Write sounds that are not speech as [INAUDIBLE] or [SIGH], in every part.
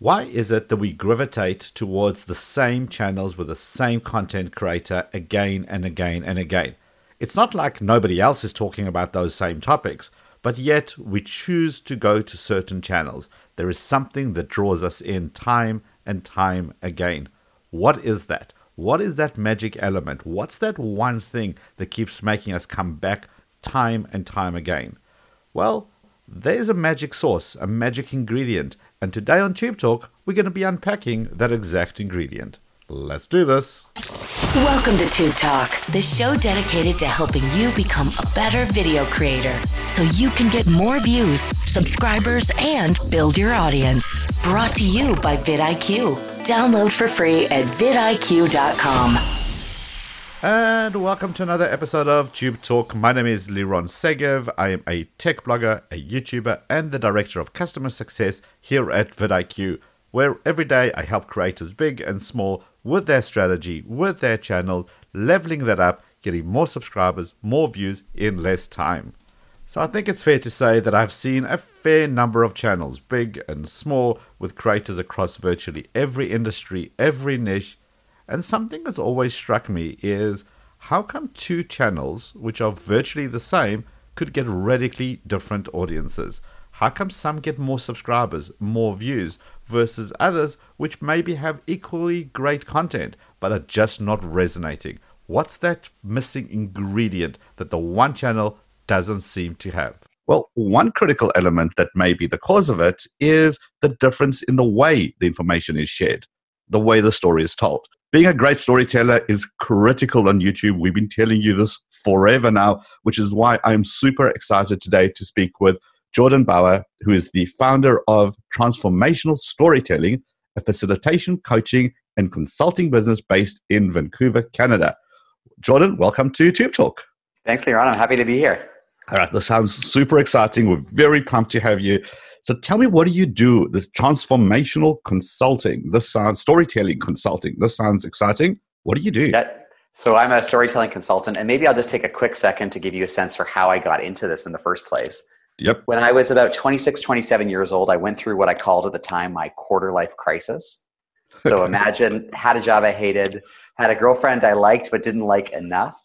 Why is it that we gravitate towards the same channels with the same content creator again and again and again? It's not like nobody else is talking about those same topics, but yet we choose to go to certain channels. There is something that draws us in time and time again. What is that? What is that magic element? What's that one thing that keeps making us come back time and time again? Well, there's a magic sauce, a magic ingredient, and today on Tube Talk, we're going to be unpacking that exact ingredient. Let's do this. Welcome to Tube Talk, the show dedicated to helping you become a better video creator so you can get more views, subscribers, and build your audience. Brought to you by vidIQ. Download for free at vidIQ.com. And welcome to another episode of Tube Talk. My name is Liron Segev. I am a tech blogger, a YouTuber, and the director of customer success here at vidIQ, where every day I help creators big and small with their strategy, with their channel, leveling that up, getting more subscribers, more views in less time. So I think it's fair to say that I've seen a fair number of channels, big and small, with creators across virtually every industry, every niche, and something that's always struck me is how come two channels, which are virtually the same, could get radically different audiences? How come some get more subscribers, more views, versus others which maybe have equally great content but are just not resonating? What's that missing ingredient that the one channel doesn't seem to have? Well, one critical element that may be the cause of it is the difference in the way the information is shared, the way the story is told being a great storyteller is critical on YouTube. We've been telling you this forever now, which is why I'm super excited today to speak with Jordan Bower, who is the founder of Transformational Storytelling, a facilitation, coaching, and consulting business based in Vancouver, Canada. Jordan, welcome to Tube Talk. Thanks, Liron. I'm happy to be here. All right, this sounds super exciting. We're very pumped to have you. So tell me, what do you do? This transformational consulting, this sounds storytelling consulting. This sounds exciting. What do you do? Yeah. So I'm a storytelling consultant, and maybe I'll just take a quick second to give you a sense for how I got into this in the first place. Yep. When I was about 26, 27 years old, I went through what I called at the time my quarter life crisis. So imagine had a job I hated, had a girlfriend I liked but didn't like enough,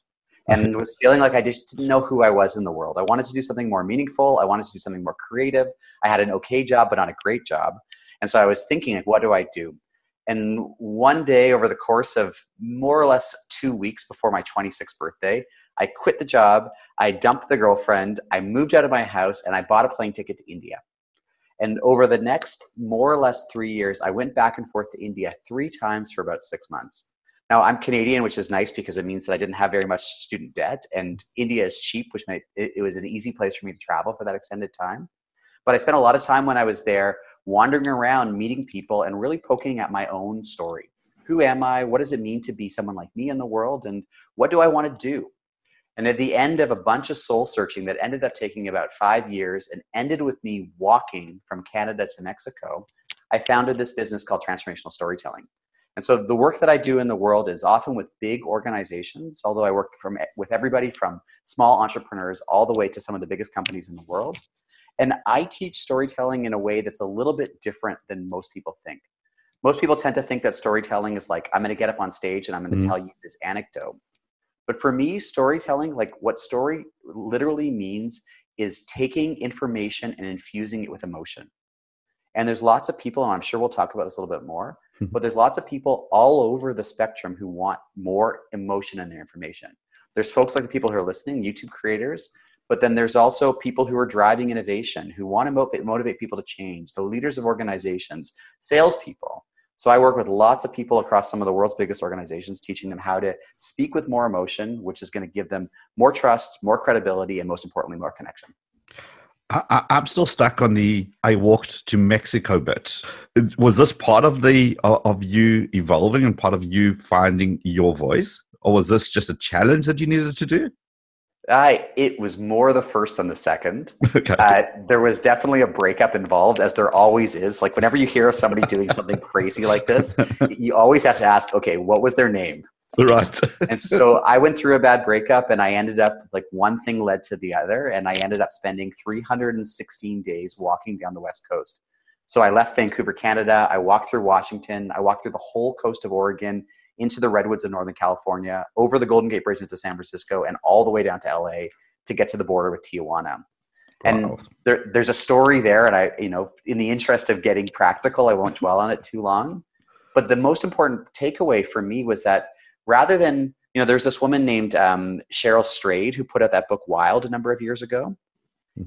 and was feeling like I just didn't know who I was in the world. I wanted to do something more meaningful. I wanted to do something more creative. I had an okay job, but not a great job. And so I was thinking, like, what do I do? And one day, over the course of more or less two weeks before my 26th birthday, I quit the job. I dumped the girlfriend. I moved out of my house and I bought a plane ticket to India. And over the next more or less three years, I went back and forth to India three times for about six months. Now I'm Canadian, which is nice because it means that I didn't have very much student debt, and India is cheap, which made it, it was an easy place for me to travel for that extended time. But I spent a lot of time when I was there wandering around, meeting people, and really poking at my own story. Who am I? What does it mean to be someone like me in the world? And what do I want to do? And at the end of a bunch of soul searching that ended up taking about five years and ended with me walking from Canada to Mexico, I founded this business called Transformational Storytelling. And so the work that I do in the world is often with big organizations, although I work from, with everybody from small entrepreneurs all the way to some of the biggest companies in the world. And I teach storytelling in a way that's a little bit different than most people think. Most people tend to think that storytelling is like, I'm going to get up on stage and I'm going to mm-hmm. tell you this anecdote. But for me, storytelling, like what story literally means, is taking information and infusing it with emotion. And there's lots of people, and I'm sure we'll talk about this a little bit more, hmm. but there's lots of people all over the spectrum who want more emotion in their information. There's folks like the people who are listening, YouTube creators, but then there's also people who are driving innovation, who want to motivate, motivate people to change, the leaders of organizations, salespeople. So I work with lots of people across some of the world's biggest organizations, teaching them how to speak with more emotion, which is going to give them more trust, more credibility, and most importantly, more connection. I, am still stuck on the I walked to Mexico bit. Was this part of the of you evolving and part of you finding your voice, or was this just a challenge that you needed to do? I it was more the first than the second. [LAUGHS] Okay. Uh, there was definitely a breakup involved, as there always is. Like whenever you hear of somebody doing something crazy like this, [LAUGHS] you always have to ask, okay, what was their name? [LAUGHS] Right. and so I went through a bad breakup and I ended up like one thing led to the other. And I ended up spending 316 days walking down the West Coast. So I left Vancouver, Canada. I walked through Washington. I walked through the whole coast of Oregon, into the redwoods of Northern California, over the Golden Gate Bridge into San Francisco, and all the way down to LA to get to the border with Tijuana. And there, there's a story there, and I, you know, in the interest of getting practical, I won't dwell on it too long. But the most important takeaway for me was that rather than, you know, there's this woman named um, Cheryl Strayed who put out that book Wild a number of years ago.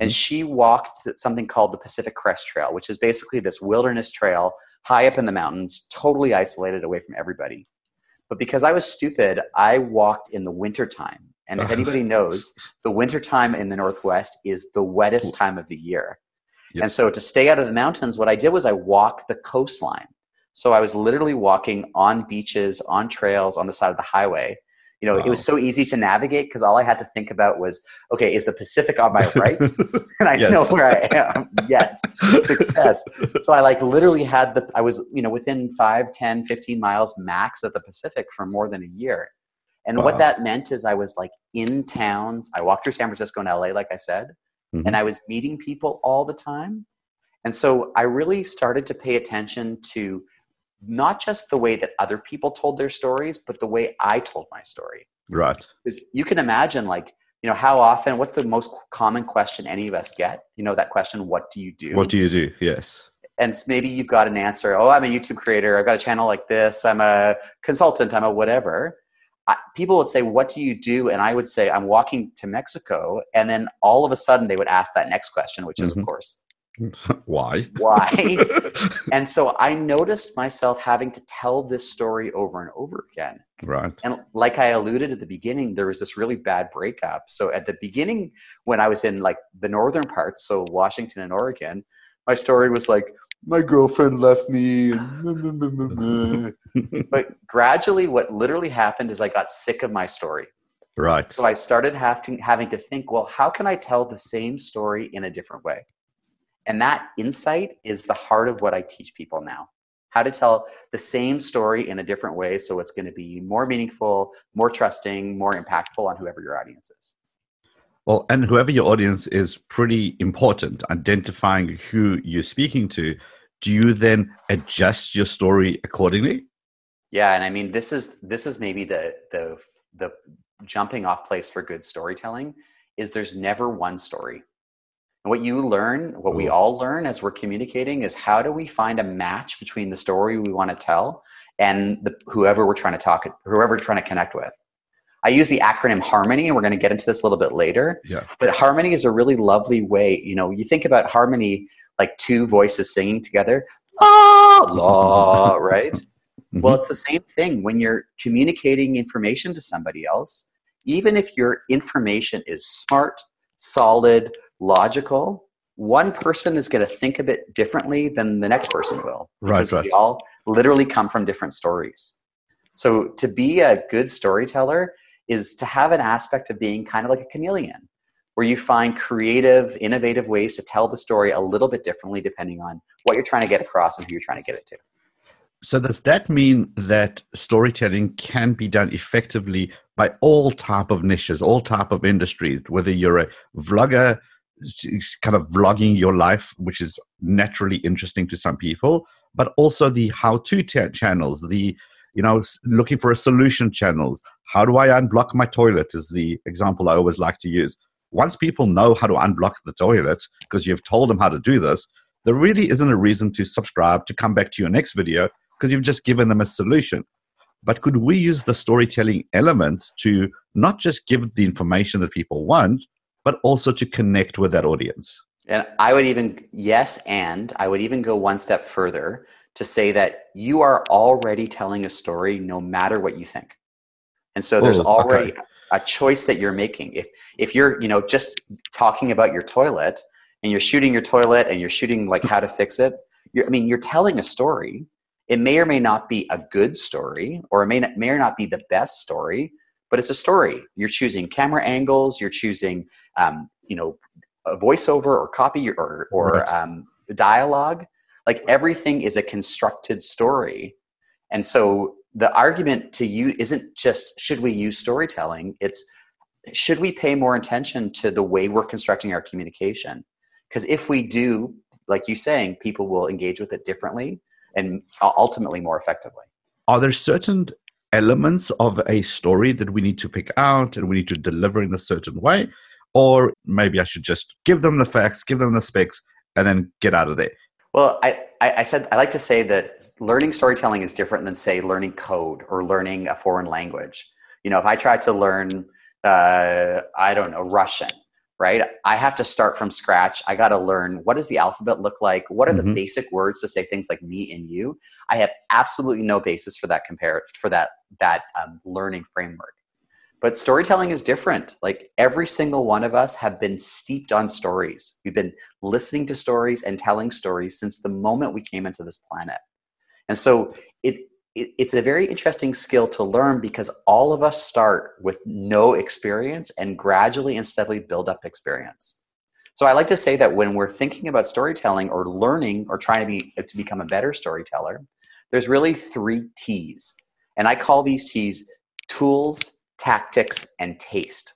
And Mhm. she walked something called the Pacific Crest Trail, which is basically this wilderness trail high up in the mountains, totally isolated away from everybody. But because I was stupid, I walked in the wintertime. And if [LAUGHS] anybody knows, the wintertime in the Northwest is the wettest time of the year. Yep. And so to stay out of the mountains, what I did was I walked the coastline. So I was literally walking on beaches, on trails, on the side of the highway. You know, it was so easy to navigate because all I had to think about was, okay, is the Pacific on my [LAUGHS] right? [LAUGHS] and I Yes. know where I am. [LAUGHS] yes, success. So I like literally had the, I was, you know, within 5, 10, 15 miles max of the Pacific for more than a year. And Wow. what that meant is I was like in towns. I walked through San Francisco and LA, like I said, Mhm. and I was meeting people all the time. And so I really started to pay attention to not just the way that other people told their stories, but the way I told my story. Right. because you can imagine like you know how often what's the most common question any of us get? You know that question what do you do? What do you do? Yes. and maybe you've got an answer oh i'm a youtube creator. I've got a channel like this. I'm a consultant. I'm a whatever. I, people would say what do you do? And i would say i'm walking to mexico. And then all of a sudden they would ask that next question which is Mhm. of course [LAUGHS] Why? why [LAUGHS] and so i noticed myself having to tell this story over and over again right. and like I alluded at the beginning, there was this really bad breakup. So at the beginning, when I was in like the northern parts, so Washington and Oregon, my story was like, my girlfriend left me. [LAUGHS] but gradually, what literally happened is I got sick of my story. Right. So I started having, having to think, well, how can I tell the same story in a different way? And that insight is the heart of what I teach people now. How to tell the same story in a different way so it's going to be more meaningful, more trusting, more impactful on whoever your audience is. Well, and whoever your audience is pretty important, identifying who you're speaking to. Do you then adjust your story accordingly? Yeah, and I mean this is this is maybe the the the jumping off place for good storytelling is there's never one story. And what you learn, what we all learn as we're communicating is how do we find a match between the story we want to tell and the, whoever we're trying to talk whoever we're trying to connect with. I use the acronym Harmony, and we're going to get into this a little bit later. Yeah. But harmony is a really lovely way. You know, you think about harmony like two voices singing together, la la, [LAUGHS] right? Mm-hmm. Well, it's the same thing when you're communicating information to somebody else. Even if your information is smart, solid, logical, one person is going to think of it differently than the next person will. Right, because right. We all literally come from different stories. So to be a good storyteller is to have an aspect of being kind of like a chameleon, where you find creative, innovative ways to tell the story a little bit differently depending on what you're trying to get across and who you're trying to get it to. So does that mean that storytelling can be done effectively by all type of niches, all type of industries, whether you're a vlogger, kind of vlogging your life, which is naturally interesting to some people, but also the how-to ta- channels, the you know looking for a solution channels. How do I unblock my toilet? Is the example I always like to use. Once people know how to unblock the toilet because you've told them how to do this, there really isn't a reason to subscribe to come back to your next video because you've just given them a solution. But could we use the storytelling element to not just give the information that people want, but also to connect with that audience? And I would even, yes, and I would even go one step further to say that you are already telling a story no matter what you think. And so there's Oh, okay. already a choice that you're making. If if you're, you know, just talking about your toilet and you're shooting your toilet and you're shooting like how to fix it, you're, I mean, you're telling a story. It may or may not be a good story, or it may not, may or not be the best story, but it's a story. You're choosing camera angles. You're choosing, um, you know, a voiceover or copy or or Right. um, dialogue. Like everything is a constructed story, and so the argument to you isn't just should we use storytelling. It's should we pay more attention to the way we're constructing our communication? Because if we do, like you saying, people will engage with it differently and ultimately more effectively. Are there certain elements of a story that we need to pick out and we need to deliver in a certain way? Or maybe I should just give them the facts, give them the specs, and then get out of there. Well, I, I said I like to say that learning storytelling is different than say learning code or learning a foreign language. You know, if I try to learn, uh, I don't know, Russian, right? I have to start from scratch. I got to learn what does the alphabet look like? What are mm-hmm. the basic words to say things like me and you? I have absolutely no basis for that compare for that that um, learning framework. But storytelling is different. Like every single one of us have been steeped on stories. We've been listening to stories and telling stories since the moment we came into this planet. And so it, it, it's a very interesting skill to learn because all of us start with no experience and gradually and steadily build up experience. So I like to say that when we're thinking about storytelling or learning or trying to be to become a better storyteller, there's really three T's. And I call these T's tools, tactics, and taste.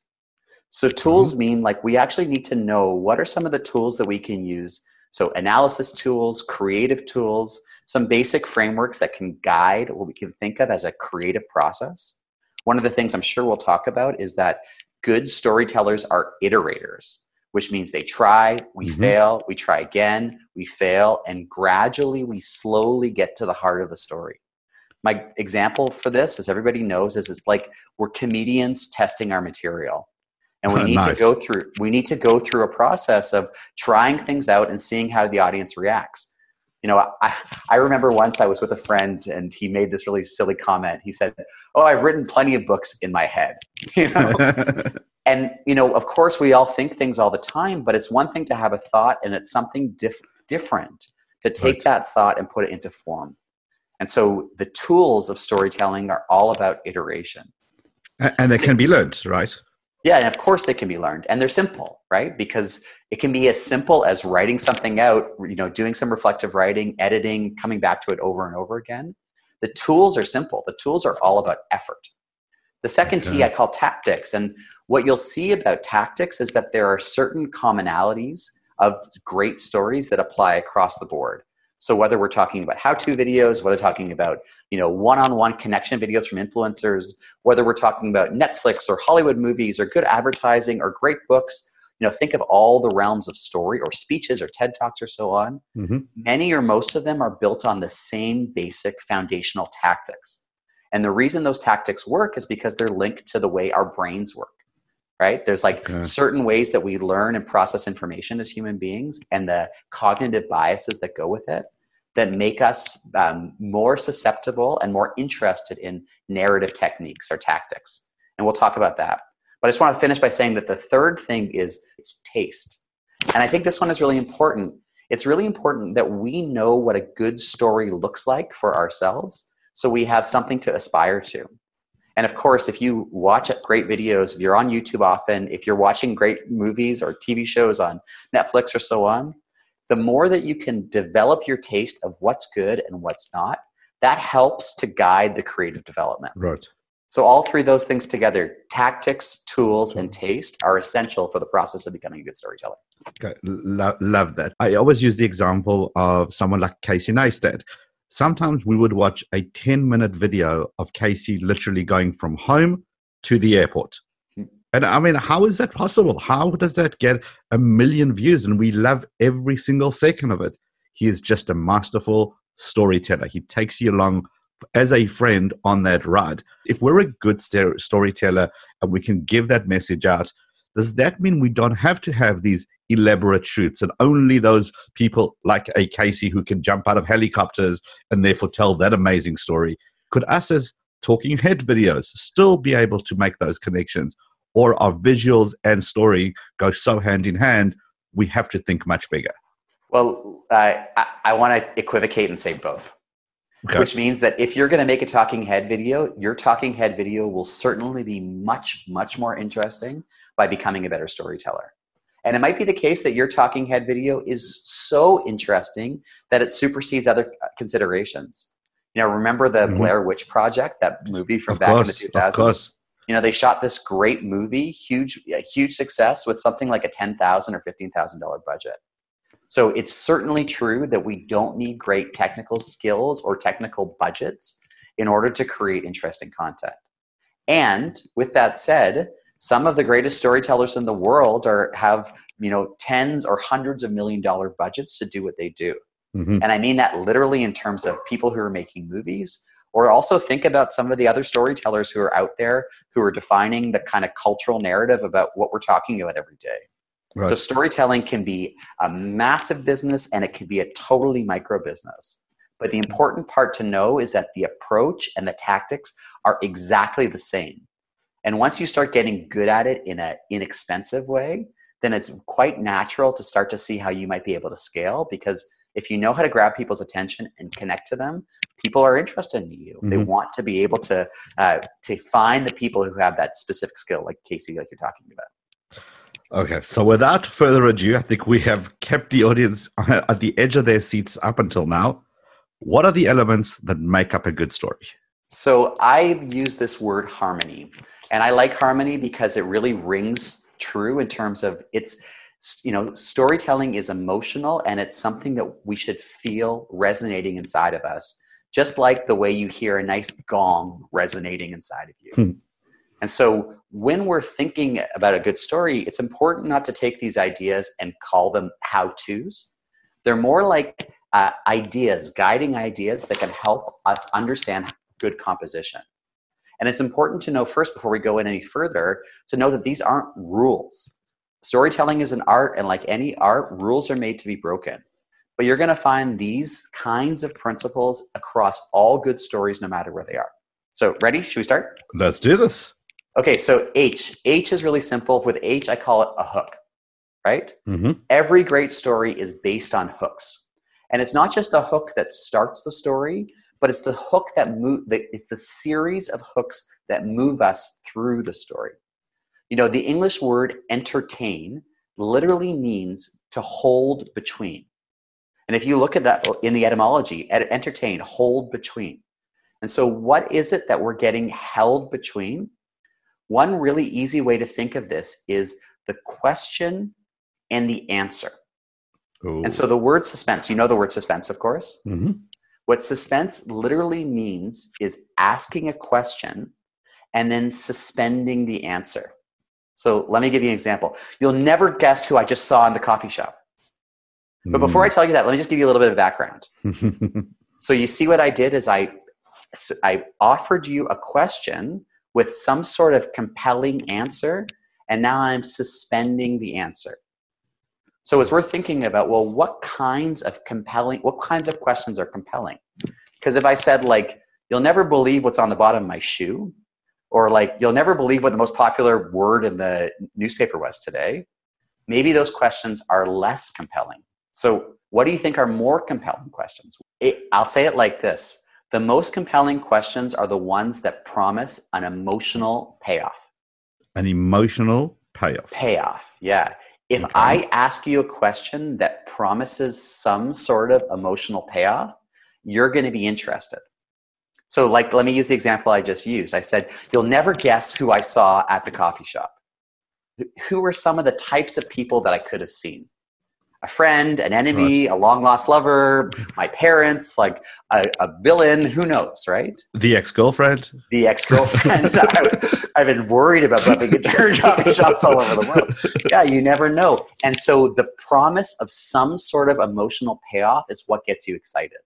So, tools mm-hmm. mean like we actually need to know what are some of the tools that we can use. So, analysis tools, creative tools, some basic frameworks that can guide what we can think of as a creative process. One of the things I'm sure we'll talk about is that good storytellers are iterators, which means they try, we mm-hmm. fail, we try again, we fail, and gradually we slowly get to the heart of the story my example for this, as everybody knows, is it's like we're comedians testing our material. And we need nice. to go through we need to go through a process of trying things out and seeing how the audience reacts. You know, I, I remember once I was with a friend and he made this really silly comment. He said, Oh, I've written plenty of books in my head. [LAUGHS] You know? [LAUGHS] and you know, of course we all think things all the time, but it's one thing to have a thought and it's something diff- different to take right. that thought and put it into form. And so the tools of storytelling are all about iteration. And they can be learned, right? Yeah, and of course they can be learned. And they're simple, right? Because it can be as simple as writing something out, you know, doing some reflective writing, editing, coming back to it over and over again. The tools are simple. The tools are all about effort. The second T I call tactics. And what you'll see about tactics is that there are certain commonalities of great stories that apply across the board. So whether we're talking about how-to videos, whether talking about you know one-on-one connection videos from influencers, whether we're talking about Netflix or Hollywood movies or good advertising or great books, you know think of all the realms of story or speeches or TED talks or so on. Mm-hmm. Many or most of them are built on the same basic foundational tactics. And the reason those tactics work is because they're linked to the way our brains work right? There's like okay. certain ways that we learn and process information as human beings and the cognitive biases that go with it that make us um, more susceptible and more interested in narrative techniques or tactics. And we'll talk about that. But I just want to finish by saying that the third thing is it's taste. And I think this one is really important. It's really important that we know what a good story looks like for ourselves so we have something to aspire to. And of course, if you watch great videos, if you're on YouTube often, if you're watching great movies or TV shows on Netflix or so on, the more that you can develop your taste of what's good and what's not, that helps to guide the creative development. Right. So all three of those things together, tactics, tools, and taste are essential for the process of becoming a good storyteller. Okay. Lo- love that. I always use the example of someone like Casey Neistat sometimes we would watch a 10 minute video of Casey literally going from home to the airport. Hmm. And I mean, how is that possible? How does that get a million views? And we love every single second of it. He is just a masterful storyteller. He takes you along as a friend on that ride. If we're a good st- storyteller and we can give that message out, does that mean we don't have to have these elaborate shoots and only those people like a Casey who can jump out of helicopters and therefore tell that amazing story? Could us as talking head videos still be able to make those connections? Or our visuals and story go so hand in hand, we have to think much bigger? Well, I, I want to equivocate and say both. Okay. Which means that if you're going to make a talking head video, your talking head video will certainly be much, much more interesting by becoming a better storyteller. And it might be the case that your talking head video is so interesting that it supersedes other considerations. You know, remember the mm-hmm. Blair Witch Project, that movie from of back course, in the 2000s? Of course. You know, they shot this great movie, huge, huge success with something like a ten thousand or fifteen thousand dollar budget. So it's certainly true that we don't need great technical skills or technical budgets in order to create interesting content. And with that said, some of the greatest storytellers in the world are have you know tens or hundreds of million dollar budgets to do what they do. Mm-hmm. And I mean that literally in terms of people who are making movies, or also think about some of the other storytellers who are out there who are defining the kind of cultural narrative about what we're talking about every day. Right. So storytelling can be a massive business and it can be a totally micro business. But the important part to know is that the approach and the tactics are exactly the same. And once you start getting good at it in an inexpensive way, then it's quite natural to start to see how you might be able to scale because if you know how to grab people's attention and connect to them, people are interested in you. Mm-hmm. They want to be able to uh, to find the people who have that specific skill, like Casey, like you're talking about. Okay, so without further ado, I think we have kept the audience [LAUGHS] at the edge of their seats up until now. What are the elements that make up a good story? So I use this word harmony, and I like harmony because it really rings true in terms of it's you know storytelling is emotional and it's something that we should feel resonating inside of us just like the way you hear a nice gong resonating inside of you hmm. and so when we're thinking about a good story it's important not to take these ideas and call them how to's they're more like uh, ideas guiding ideas that can help us understand good composition and it's important to know first before we go in any further to know that these aren't rules Storytelling is an art, and like any art, rules are made to be broken. But you're going to find these kinds of principles across all good stories, no matter where they are. So, ready? Should we start? Let's do this. Okay, so H. H is really simple. With H, I call it a hook, right? Mm-hmm. Every great story is based on hooks. And it's not just a hook that starts the story, but it's the hook that move it's the series of hooks that move us through the story. You know, the English word entertain literally means to hold between. And if you look at that in the etymology, entertain, hold between. And so, what is it that we're getting held between? One really easy way to think of this is the question and the answer. Ooh. And so, the word suspense, you know the word suspense, of course. Mm-hmm. What suspense literally means is asking a question and then suspending the answer. So let me give you an example. You'll never guess who I just saw in the coffee shop. But before I tell you that, let me just give you a little bit of background. [LAUGHS] so you see what I did is I I offered you a question with some sort of compelling answer and now I'm suspending the answer. So it's worth thinking about well what kinds of compelling what kinds of questions are compelling? Because if I said like you'll never believe what's on the bottom of my shoe, or like you'll never believe what the most popular word in the newspaper was today maybe those questions are less compelling so what do you think are more compelling questions it, i'll say it like this the most compelling questions are the ones that promise an emotional payoff an emotional payoff payoff yeah if okay. i ask you a question that promises some sort of emotional payoff you're going to be interested so, like, let me use the example I just used. I said, You'll never guess who I saw at the coffee shop. Who were some of the types of people that I could have seen? A friend, an enemy, right. a long lost lover, my parents, like a, a, villain, who knows, right? The ex girlfriend? The ex girlfriend. [LAUGHS] [LAUGHS] I've been worried about bumping into her coffee [LAUGHS] shops all over the world. Yeah, you never know. And so the promise of some sort of emotional payoff is what gets you excited.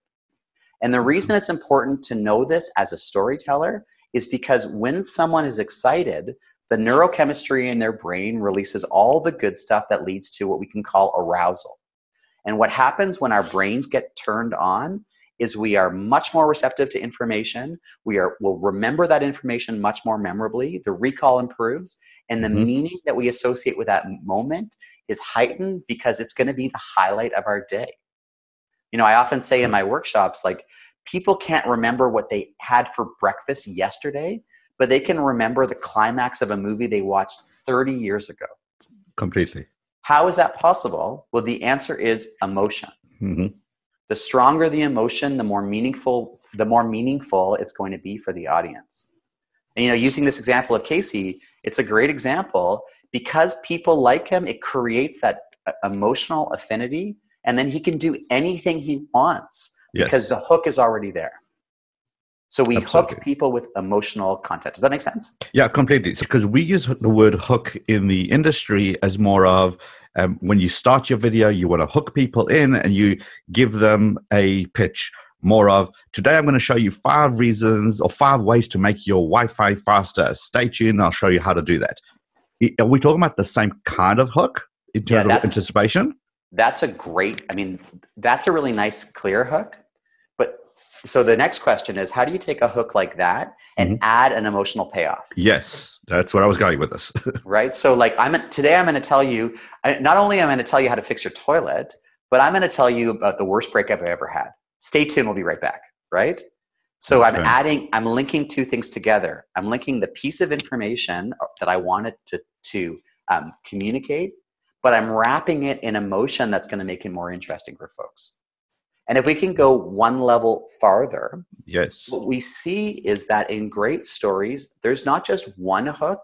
And the reason it's important to know this as a storyteller is because when someone is excited, the neurochemistry in their brain releases all the good stuff that leads to what we can call arousal. And what happens when our brains get turned on is we are much more receptive to information. We are will remember that information much more memorably. The recall improves, and the mm-hmm. meaning that we associate with that moment is heightened because it's going to be the highlight of our day. You know, I often say in my workshops, like, people can't remember what they had for breakfast yesterday, but they can remember the climax of a movie they watched 30 years ago. Completely. How is that possible? Well, the answer is emotion. Mm-hmm. The stronger the emotion, the more meaningful the more meaningful it's going to be for the audience. And you know, using this example of Casey, it's a great example because people like him, it creates that uh, emotional affinity and then he can do anything he wants Yes. because the hook is already there. So we Absolutely. hook people with emotional content. Does that make sense? Yeah, completely. Because we use the word hook in the industry as more of um, when you start your video, you want to hook people in and you give them a pitch. More of today, I'm going to show you five reasons or five ways to make your Wi Fi faster. Stay tuned, I'll show you how to do that. Are we talking about the same kind of hook in Yeah, terms that- of anticipation? That's a great, I mean, that's a really nice, clear hook. So the next question is how do you take a hook like that and Mm-hmm. add an emotional payoff? Yes, that's where I was going with this. [LAUGHS] right? So like I'm today I'm going to tell you I- not only i'm I going to tell you how to fix your toilet, but I'm going to tell you about the worst breakup I've ever had. Stay tuned, we'll be right back, right? So I'm adding I'm linking two things together. I'm linking the piece of information that I wanted to to um, communicate, but I'm wrapping it in emotion that's going to make it more interesting for folks. And if we can go one level farther, yes. what we see is that in great stories, there's not just one hook,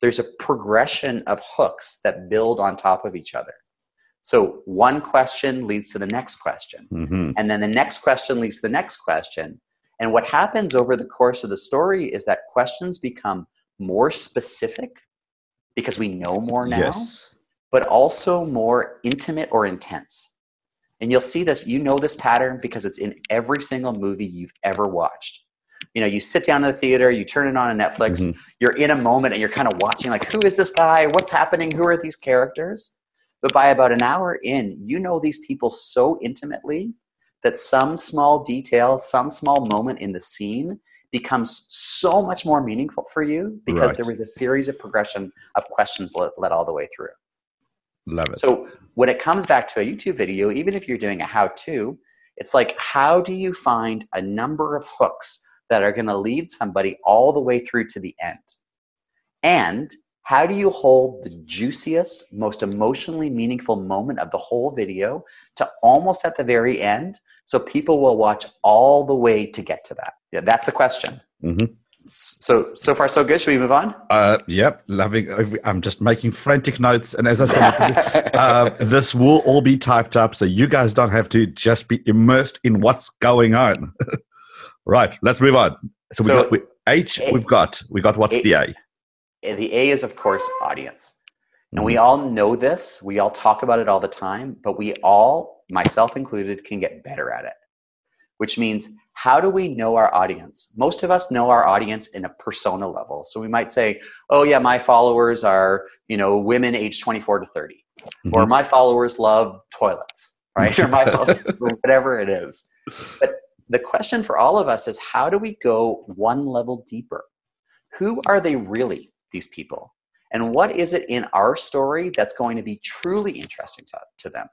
there's a progression of hooks that build on top of each other. So one question leads to the next question, hmm and then the next question leads to the next question. And what happens over the course of the story is that questions become more specific because we know more now Yes. but also more intimate or intense. And you'll see this, you know this pattern because it's in every single movie you've ever watched. You know, you sit down in the theater, you turn it on on Netflix, Mhm. you're in a moment and you're kind of watching, like, who is this guy? What's happening? Who are these characters? But by about an hour in, you know these people so intimately that some small detail, some small moment in the scene becomes so much more meaningful for you because Right. there was a series of progression of questions led, led all the way through. Love it. So when it comes back to a YouTube video, even if you're doing a how to, it's like, how do you find a number of hooks that are going to lead somebody all the way through to the end? And how do you hold the juiciest, most emotionally meaningful moment of the whole video to almost at the very end so people will watch all the way to get to that? Yeah, that's the question. Mhm. So, so far, so good. Should we move on? Uh, yep, loving. I'm just making frantic notes, and as I said, [LAUGHS] uh, this will all be typed up, so you guys don't have to just be immersed in what's going on. [LAUGHS] right, let's move on. So we So- got we, H. A- we've got we got what's A- the A? The A is, of course, audience. And we Mhm. all know this. We all talk about it all the time, but we all, myself included, can get better at it. Which means, how do we know our audience? Most of us know our audience in a persona level. So we might say, oh, yeah, my followers are, you know, women age 24 to 30. Or Mhm. my followers love toilets, right? or my followers, [LAUGHS] whatever it is. But the question for all of us is, how do we go one level deeper? Who are they really, these people? And what is it in our story that's going to be truly interesting to, to them?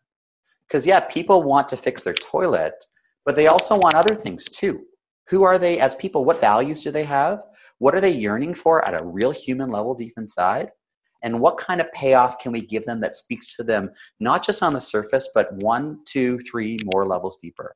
Because, yeah, people want to fix their toilet, but they also want other things too. Who are they as people? What values do they have? What are they yearning for at a real human level deep inside? And what kind of payoff can we give them that speaks to them, not just on the surface, but one, two, three more levels deeper?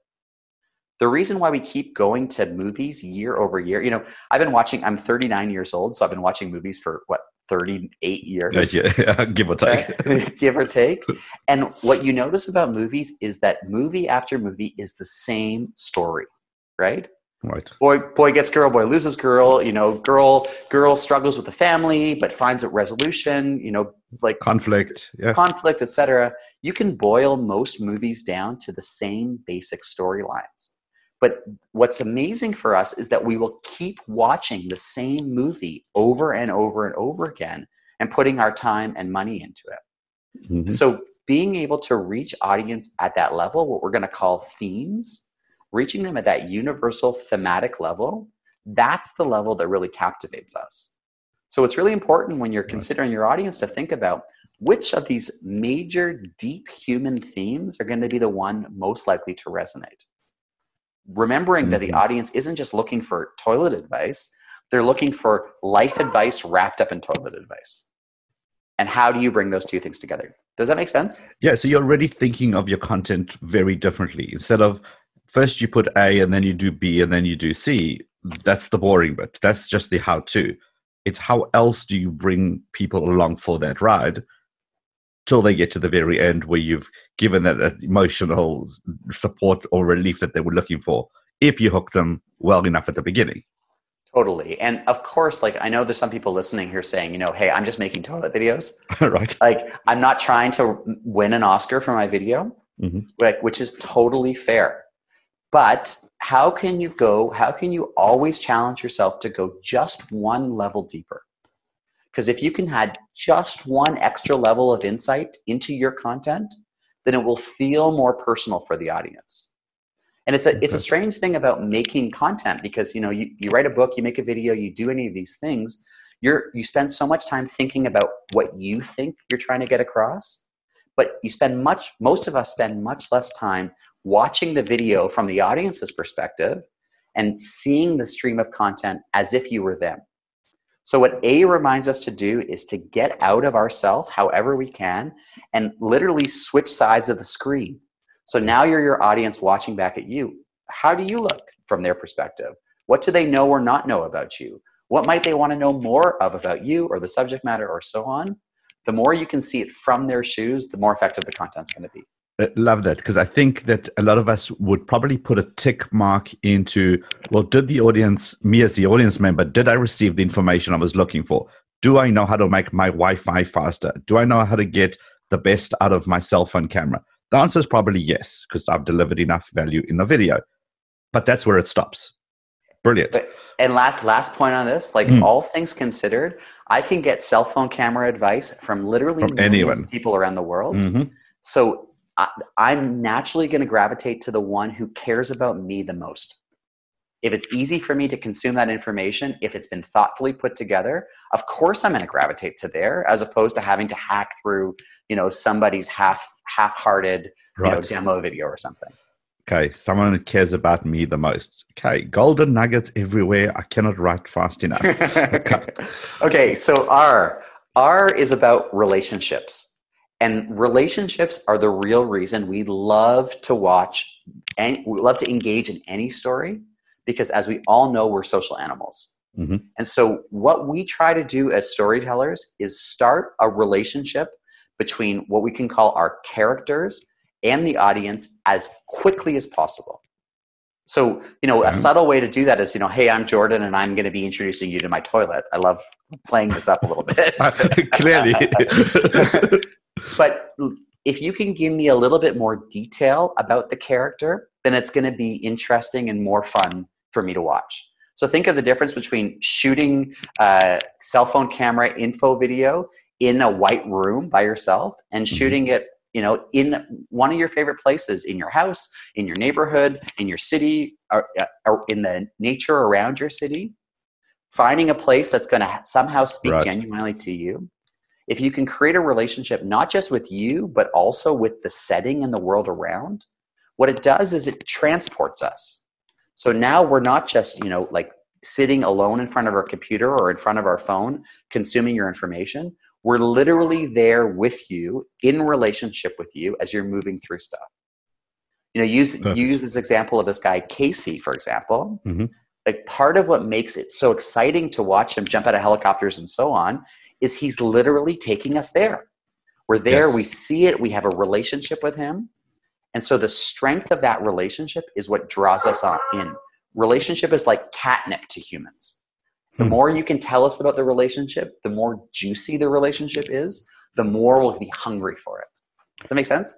The reason why we keep going to movies year over year, you know, I've been watching, I'm 39 years old, so I've been watching movies for what, 38 years? Yeah, [LAUGHS] give or take. right? [LAUGHS] give or take. And what you notice about movies is that movie after movie is the same story, right? Right. Boy, boy gets girl, boy loses girl. You know, girl, girl struggles with the family but finds a resolution. You know, like Conflict. Yeah. conflict, etc. You can boil most movies down to the same basic storylines. But what's amazing for us is that we will keep watching the same movie over and over and over again and putting our time and money into it. Mhm. So being able to reach audience at that level, what we're going to call themes, reaching them at that universal thematic level, that's the level that really captivates us. So it's really important when you're considering your audience to think about which of these major deep human themes are going to be the one most likely to resonate. Remembering that the Mhm. audience isn't just looking for toilet advice, they're looking for life advice wrapped up in toilet advice. And how do you bring those two things together? Does that make sense? Yeah, so you're already thinking of your content very differently. Instead of first you put A and then you do B and then you do C, that's the boring bit. That's just the how to. It's how else do you bring people along for that ride? Till they get to the very end where you've given that emotional support or relief that they were looking for if you hook them well enough at the beginning. Totally. And of course, like I know there's some people listening here saying, you know, hey, I'm just making toilet videos. [LAUGHS] right. Like I'm not trying to win an Oscar for my video, mm-hmm. like which is totally fair. But how can you go, how can you always challenge yourself to go just one level deeper? Because if you can add just one extra level of insight into your content, then it will feel more personal for the audience. And it's a it's a strange thing about making content because you know you, you write a book you make a video you do any of these things you're you spend so much time thinking about what you think you're trying to get across but you spend much most of us spend much less time watching the video from the audience's perspective and seeing the stream of content as if you were them so what a reminds us to do is to get out of ourself however we can and literally switch sides of the screen so now you're your audience watching back at you. How do you look from their perspective? What do they know or not know about you? What might they want to know more of about you or the subject matter or so on? The more you can see it from their shoes, the more effective the content's going to be. I love that because I think that a lot of us would probably put a tick mark into well, did the audience, me as the audience member, did I receive the information I was looking for? Do I know how to make my Wi Fi faster? Do I know how to get the best out of my cell phone camera? The answer is probably yes, because I've delivered enough value in the video. But that's where it stops. Brilliant. But, and last last point on this, like mm. all things considered, I can get cell phone camera advice from literally from anyone. people around the world. Mm-hmm. So I, I'm naturally going to gravitate to the one who cares about me the most. If it's easy for me to consume that information, if it's been thoughtfully put together, of course I'm going to gravitate to there as opposed to having to hack through, you know, somebody's half half-hearted right. you know, demo video or something. Okay, someone who cares about me the most. Okay, golden nuggets everywhere. I cannot write fast enough. [LAUGHS] Okay. okay, so R. R is about relationships. And relationships are the real reason we love to watch and we love to engage in any story because as we all know, we're social animals. Mm-hmm. And so, what we try to do as storytellers is start a relationship between what we can call our characters and the audience as quickly as possible. So, you know, a mm-hmm. subtle way to do that is, you know, hey, I'm Jordan and I'm going to be introducing you to my toilet. I love playing this up a little bit. [LAUGHS] Clearly. [LAUGHS] [LAUGHS] but if you can give me a little bit more detail about the character, then it's going to be interesting and more fun for me to watch. So think of the difference between shooting a cell phone camera info video in a white room by yourself and mm-hmm. shooting it you know in one of your favorite places in your house in your neighborhood in your city or, or in the nature around your city finding a place that's going to somehow speak right. genuinely to you if you can create a relationship not just with you but also with the setting and the world around what it does is it transports us so now we're not just, you know, like sitting alone in front of our computer or in front of our phone consuming your information. We're literally there with you in relationship with you as you're moving through stuff. You know, use use this example of this guy Casey, for example. Mm-hmm. Like part of what makes it so exciting to watch him jump out of helicopters and so on is he's literally taking us there. We're there, yes. we see it, we have a relationship with him, and so the strength of that relationship is what draws us on in. Relationship is like catnip to humans. The hmm. more you can tell us about the relationship, the more juicy the relationship is, the more we'll be hungry for it. Does that make sense?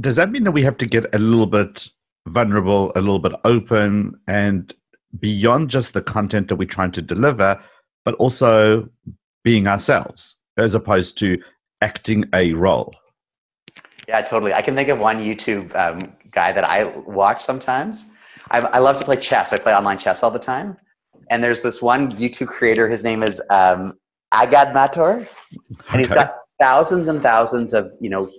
Does that mean that we have to get a little bit vulnerable, a little bit open, and beyond just the content that we're trying to deliver, but also being ourselves as opposed to acting a role? Yeah, totally. I can think of one YouTube um, guy that I watch sometimes. I, I, love to play chess. I play online chess all the time. And there's this one YouTube creator. His name is um, Agadmator, and he's got thousands and thousands of you know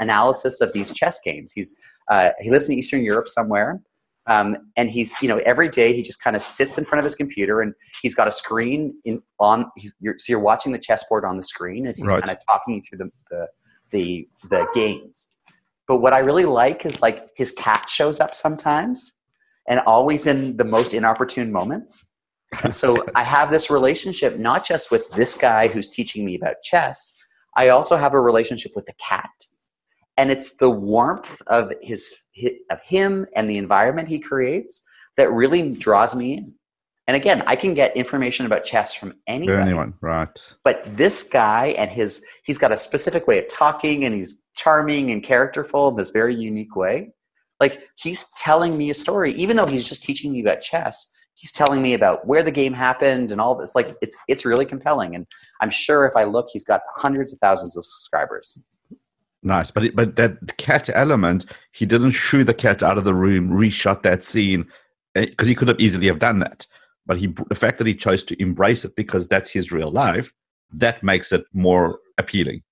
analysis of these chess games. He's uh, he lives in Eastern Europe somewhere, um, and he's you know every day he just kind of sits in front of his computer and he's got a screen in on. He's, you're, so you're watching the chessboard on the screen as he's right. kind of talking you through the, the the the games. But what I really like is like his cat shows up sometimes and always in the most inopportune moments. And [LAUGHS] so I have this relationship not just with this guy who's teaching me about chess. I also have a relationship with the cat, and it's the warmth of his of him and the environment he creates that really draws me in. And again, I can get information about chess from anyone. Anyone, right? But this guy and his he's got a specific way of talking, and he's charming and characterful in this very unique way. Like he's telling me a story, even though he's just teaching me about chess. He's telling me about where the game happened and all this. Like it's it's really compelling, and I'm sure if I look, he's got hundreds of thousands of subscribers. Nice, but it, but that cat element, he didn't shoo the cat out of the room, reshot that scene eh, because he could have easily have done that. But he, the fact that he chose to embrace it because that's his real life, that makes it more appealing.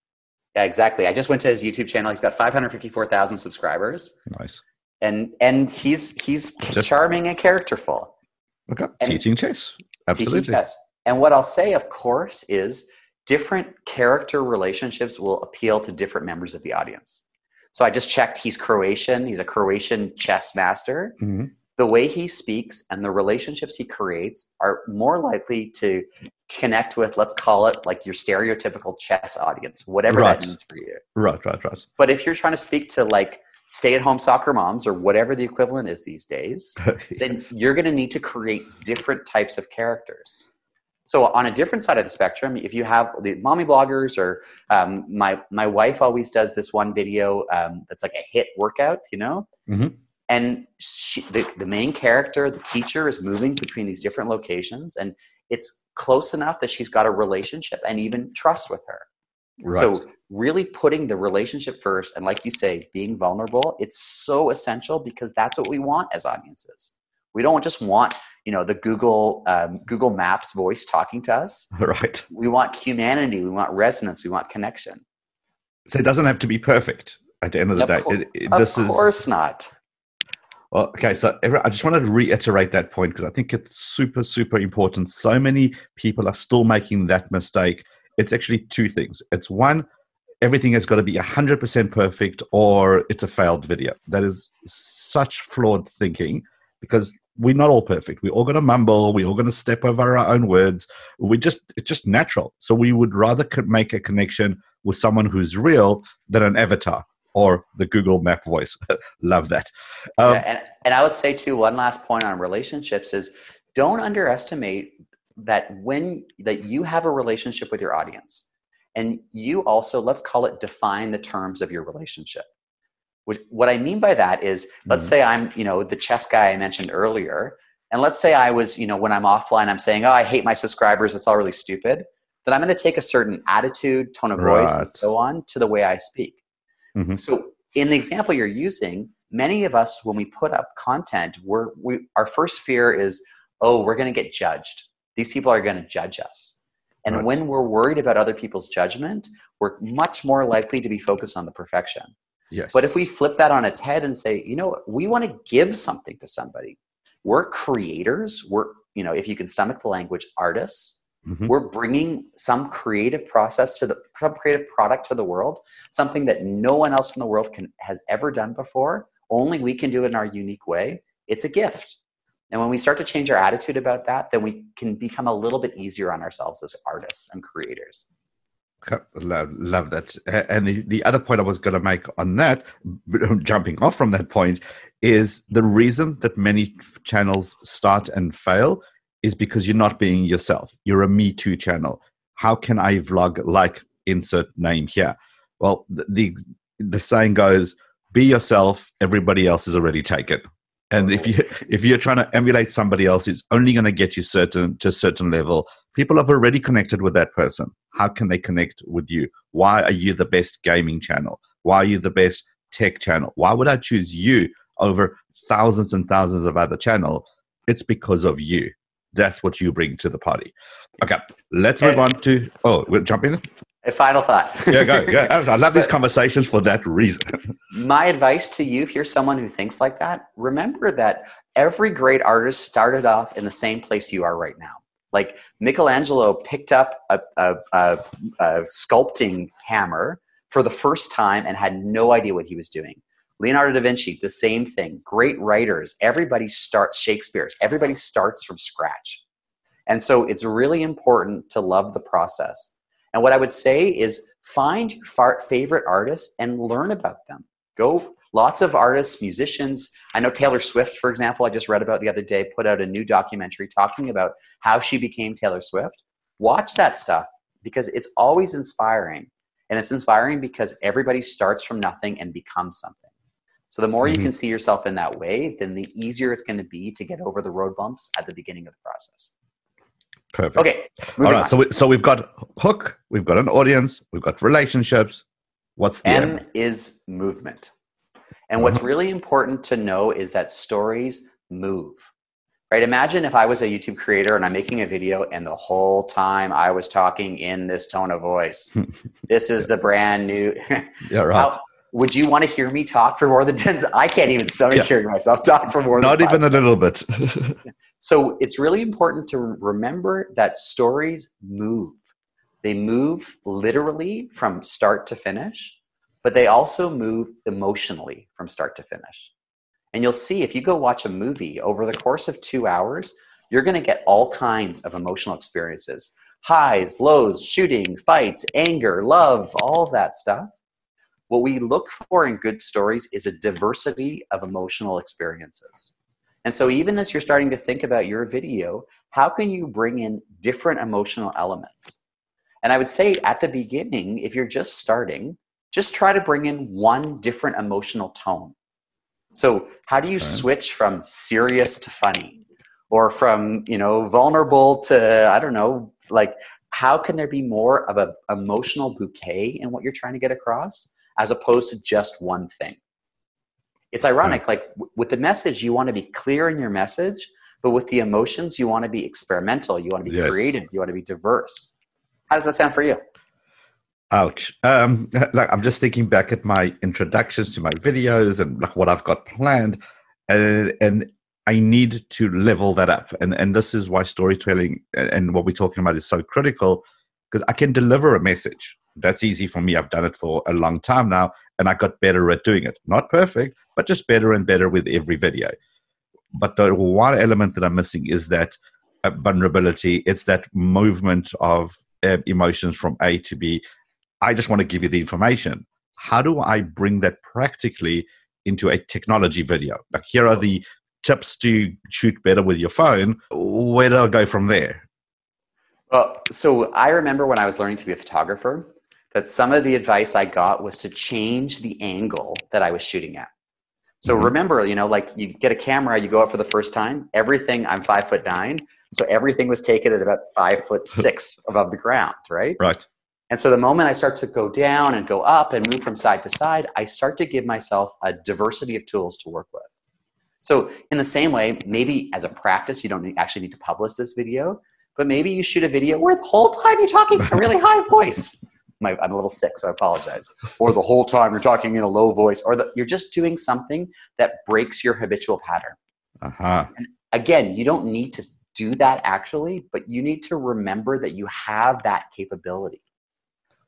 Yeah, exactly. I just went to his YouTube channel. He's got 554,000 subscribers. Nice. And and he's he's just, charming and characterful. Okay. And teaching chess. Absolutely. Teaching chess. And what I'll say, of course, is different character relationships will appeal to different members of the audience. So I just checked. He's Croatian. He's a Croatian chess master. Mm-hmm the way he speaks and the relationships he creates are more likely to connect with let's call it like your stereotypical chess audience whatever right. that means for you right right right but if you're trying to speak to like stay-at-home soccer moms or whatever the equivalent is these days yes. [LAUGHS] then you're going to need to create different types of characters so on a different side of the spectrum if you have the mommy bloggers or um, my my wife always does this one video um, that's like a hit workout you know? Mm-hmm. And she, the, the main character the teacher is moving between these different locations and it's close enough that she's got a relationship and even trust with her. Right. so really putting the relationship first and like you say being vulnerable it's so essential because that's what we want as audiences. We don't just want you know the google um, google maps voice talking to us [LAUGHS] right we want humanity we want resonance we want connection so it doesn't have to be perfect at the end of the of day. it, it, of course is, not. Well, okay, so I just wanted to reiterate that point because I think it's super, super important. So many people are still making that mistake. It's actually two things. It's one, everything has got to be 100% perfect or it's a failed video. That is such flawed thinking because we're not all perfect. We're all going to mumble. We're all going to step over our own words. We just it's just natural. So we would rather make a connection with someone who's real than an avatar or the Google Map voice. [LAUGHS] Love that. Um, yeah, and, and I would say too, one last point on relationships is don't underestimate that when that you have a relationship with your audience and you also let's call it define the terms of your relationship Which, what i mean by that is let's mm-hmm. say i'm you know the chess guy i mentioned earlier and let's say i was you know when i'm offline i'm saying oh i hate my subscribers it's all really stupid then i'm going to take a certain attitude tone of voice and so on to the way i speak Mm-hmm. So in the example you're using, many of us, when we put up content, we're, we, our first fear is, oh, we're going to get judged. These people are going to judge us. And right. when we're worried about other people's judgment, we're much more likely to be focused on the perfection. Yes. But if we flip that on its head and say, you know, we want to give something to somebody. We're creators. We're, you know, if you can stomach the language, artists. Mm-hmm. We're bringing some creative process to the some creative product to the world, something that no one else in the world can has ever done before. Only we can do it in our unique way. It's a gift. And when we start to change our attitude about that, then we can become a little bit easier on ourselves as artists and creators. Love, love that. And the, the other point I was going to make on that, [LAUGHS] jumping off from that point, is the reason that many channels start and fail is because you're not being yourself. You're a Me Too channel. How can I vlog like insert name here? Well, the, the, the saying goes, be yourself, everybody else is already taken. And if you if you're trying to emulate somebody else, it's only going to get you certain to a certain level. People have already connected with that person. How can they connect with you? Why are you the best gaming channel? Why are you the best tech channel? Why would I choose you over thousands and thousands of other channel? It's because of you that's what you bring to the party. Okay, let's move on to. Oh, we'll jump in. A final thought. yeah, go. [LAUGHS] Yeah, I love these conversations for that reason. my advice to you, if you're someone who thinks like that, remember that every great artist started off in the same place you are right now. Like Michelangelo picked up a, a, a, a sculpting hammer for the first time and had no idea what he was doing. Leonardo da Vinci, the same thing. Great writers. Everybody starts Shakespeare's. Everybody starts from scratch. And so it's really important to love the process. And what I would say is find your favorite artists and learn about them. Go lots of artists, musicians. I know Taylor Swift, for example, I just read about the other day, put out a new documentary talking about how she became Taylor Swift. Watch that stuff because it's always inspiring. And it's inspiring because everybody starts from nothing and becomes something. So the more mm-hmm. you can see yourself in that way, then the easier it's going to be to get over the road bumps at the beginning of the process. Perfect. Okay. All right. On. So, we, so we've got hook, we've got an audience, we've got relationships. What's the M, M? is movement. And what's uh-huh. really important to know is that stories move. Right? Imagine if I was a YouTube creator and I'm making a video and the whole time I was talking in this tone of voice. [LAUGHS] this is the brand new. [LAUGHS] yeah, right. How, would you want to hear me talk for more than 10 I can't even stomach yeah. hearing myself talk for more Not than Not even a little bit. [LAUGHS] so it's really important to remember that stories move. They move literally from start to finish, but they also move emotionally from start to finish. And you'll see if you go watch a movie over the course of two hours, you're going to get all kinds of emotional experiences highs, lows, shooting, fights, anger, love, all of that stuff. What we look for in good stories is a diversity of emotional experiences. And so, even as you're starting to think about your video, how can you bring in different emotional elements? And I would say at the beginning, if you're just starting, just try to bring in one different emotional tone. So, how do you switch from serious to funny? Or from, you know, vulnerable to, I don't know, like, how can there be more of an emotional bouquet in what you're trying to get across? as opposed to just one thing. It's hmm. ironic, like w- with the message, you want to be clear in your message, but with the emotions, you want to be experimental, you want to be yes. creative, you want to be diverse. How does that sound for you? Ouch. Um, [LAUGHS] like I'm just thinking back at my introductions to my videos and like what I've got planned, and and I need to level that up. And and this is why storytelling and what we're talking about is so critical because I can deliver a message that's easy for me. I've done it for a long time now, and I got better at doing it. Not perfect, but just better and better with every video. But the one element that I'm missing is that uh, vulnerability. It's that movement of uh, emotions from A to B. I just want to give you the information. How do I bring that practically into a technology video? Like, here are the tips to shoot better with your phone. Where do I go from there? Well, so I remember when I was learning to be a photographer, that some of the advice I got was to change the angle that I was shooting at. So mm-hmm. remember, you know, like you get a camera, you go out for the first time, everything, I'm five foot nine. So everything was taken at about five foot six [LAUGHS] above the ground, right? Right. And so the moment I start to go down and go up and move from side to side, I start to give myself a diversity of tools to work with. So in the same way, maybe as a practice, you don't actually need to publish this video, but maybe you shoot a video where the whole time you're talking a really high voice [LAUGHS] my, I'm a little sick, so I apologize. Or the whole time you're talking in a low voice, or the, you're just doing something that breaks your habitual pattern. Uh-huh. And again, you don't need to do that actually, but you need to remember that you have that capability.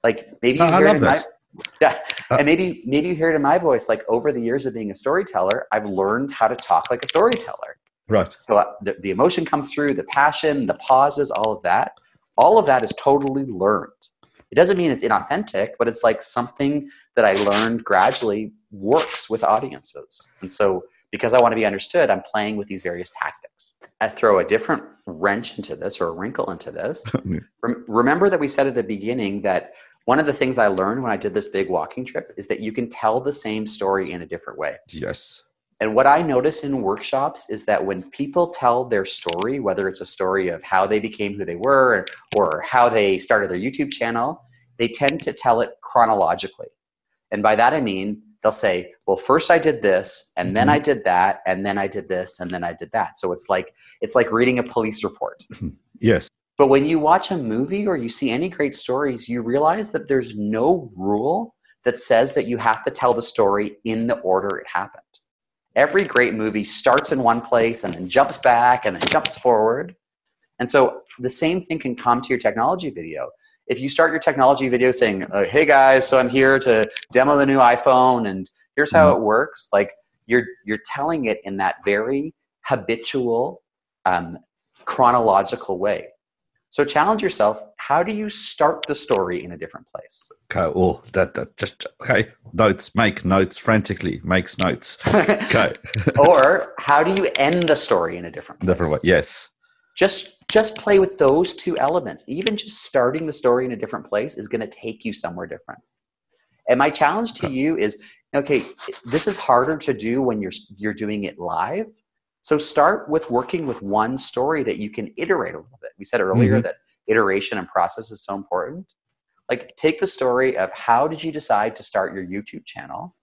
Like maybe you hear it in my, [LAUGHS] yeah, uh, and maybe maybe you hear it in my voice. Like over the years of being a storyteller, I've learned how to talk like a storyteller. Right. So uh, the, the emotion comes through, the passion, the pauses, all of that. All of that is totally learned. It doesn't mean it's inauthentic, but it's like something that I learned gradually works with audiences. And so, because I want to be understood, I'm playing with these various tactics. I throw a different wrench into this or a wrinkle into this. [LAUGHS] remember that we said at the beginning that one of the things I learned when I did this big walking trip is that you can tell the same story in a different way. Yes. And what I notice in workshops is that when people tell their story, whether it's a story of how they became who they were or how they started their YouTube channel, they tend to tell it chronologically. And by that I mean, they'll say, well, first I did this, and then mm-hmm. I did that, and then I did this, and then I did that. So it's like it's like reading a police report. [LAUGHS] Yes. But when you watch a movie or you see any great stories, you realize that there's no rule that says that you have to tell the story in the order it happened. Every great movie starts in one place and then jumps back and then jumps forward. And so the same thing can come to your technology video. If you start your technology video saying, uh, "Hey guys, so I'm here to demo the new iPhone and here's how mm-hmm. it works," like you're you're telling it in that very habitual, um, chronological way. So challenge yourself. How do you start the story in a different place? Okay. Oh, that, that just okay. Notes. Make notes frantically. Makes notes. [LAUGHS] Okay. [LAUGHS] or how do you end the story in a different place? Different way. Yes. Just just play with those two elements. Even just starting the story in a different place is going to take you somewhere different. And my challenge to you is okay, this is harder to do when you're you're doing it live. So start with working with one story that you can iterate a little bit. We said earlier Mhm. that iteration and process is so important. Like take the story of how did you decide to start your YouTube channel?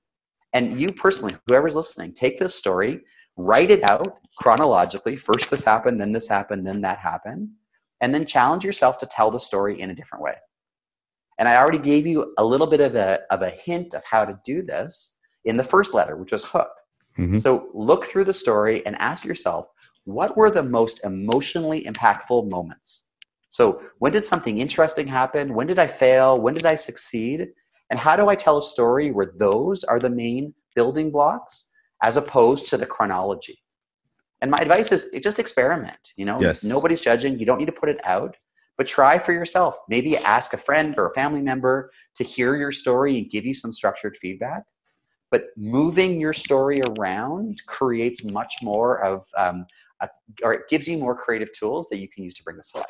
And you personally, whoever's listening, take this story, write it out chronologically. First this happened, then this happened, then that happened. And then challenge yourself to tell the story in a different way. And I already gave you a little bit of a, of a hint of how to do this in the first letter, which was hook. Mhm. So look through the story and ask yourself, what were the most emotionally impactful moments? So when did something interesting happen? When did I fail? When did I succeed? And how do I tell a story where those are the main building blocks as opposed to the chronology? And my advice is just experiment. You know, Yes. nobody's judging. You don't need to put it out, but try for yourself. Maybe ask a friend or a family member to hear your story and give you some structured feedback. But moving your story around creates much more of, um, a, or it gives you more creative tools that you can use to bring this to life.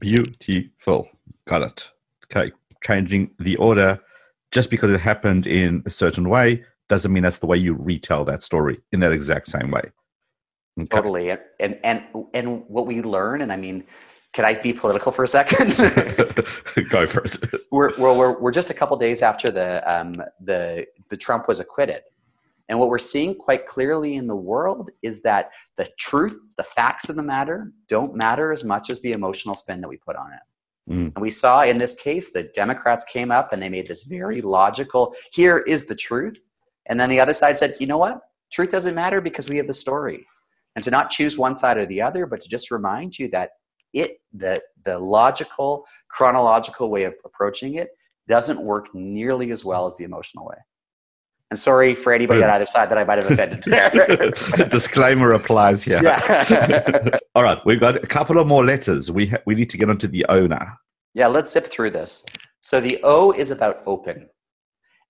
Beautiful. Got it. Okay. Changing the order just because it happened in a certain way doesn't mean that's the way you retell that story in that exact same way. Okay. Totally. And, and, and, and what we learn, and I mean, can I be political for a second? [LAUGHS] Go for it. [LAUGHS] we're, we're, we're, just a couple days after the, um, the, the Trump was acquitted. And what we're seeing quite clearly in the world is that the truth, the facts of the matter don't matter as much as the emotional spin that we put on it. Mm. And we saw in this case, the Democrats came up and they made this very logical, here is the truth. And then the other side said, you know what? Truth doesn't matter because we have the story. And to not choose one side or the other, but to just remind you that it, the, the logical, chronological way of approaching it doesn't work nearly as well as the emotional way. And sorry for anybody on either side that I might have offended. [LAUGHS] Disclaimer applies here. yeah. [LAUGHS] All right, we've got a couple of more letters. We ha- we need to get onto the owner. yeah, let's zip through this. So the O is about open.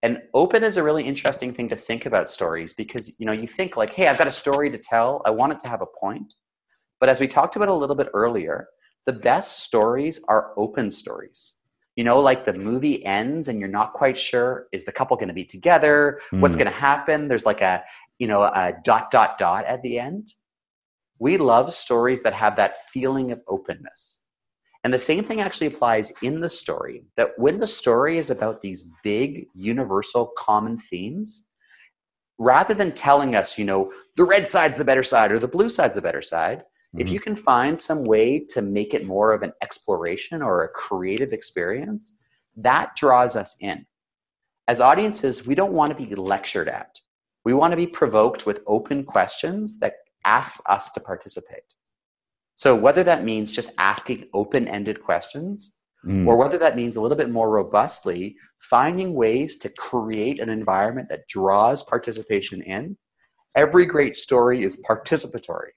And open is a really interesting thing to think about stories because you know you think like, hey, I've got a story to tell. I want it to have a point. But as we talked about a little bit earlier, the best stories are open stories. You know, like the movie ends and you're not quite sure is the couple going to be together? What's Mm. going to happen? There's like a, you know, a dot dot dot at the end. We love stories that have that feeling of openness. And the same thing actually applies in the story that when the story is about these big, universal, common themes, rather than telling us, you know, the red side's the better side or the blue side's the better side, if Mhm. you can find some way to make it more of an exploration or a creative experience, that draws us in. As audiences, we don't want to be lectured at. We want to be provoked with open questions that ask us to participate. So, whether that means just asking open ended questions, Mm. or whether that means a little bit more robustly finding ways to create an environment that draws participation in, every great story is participatory.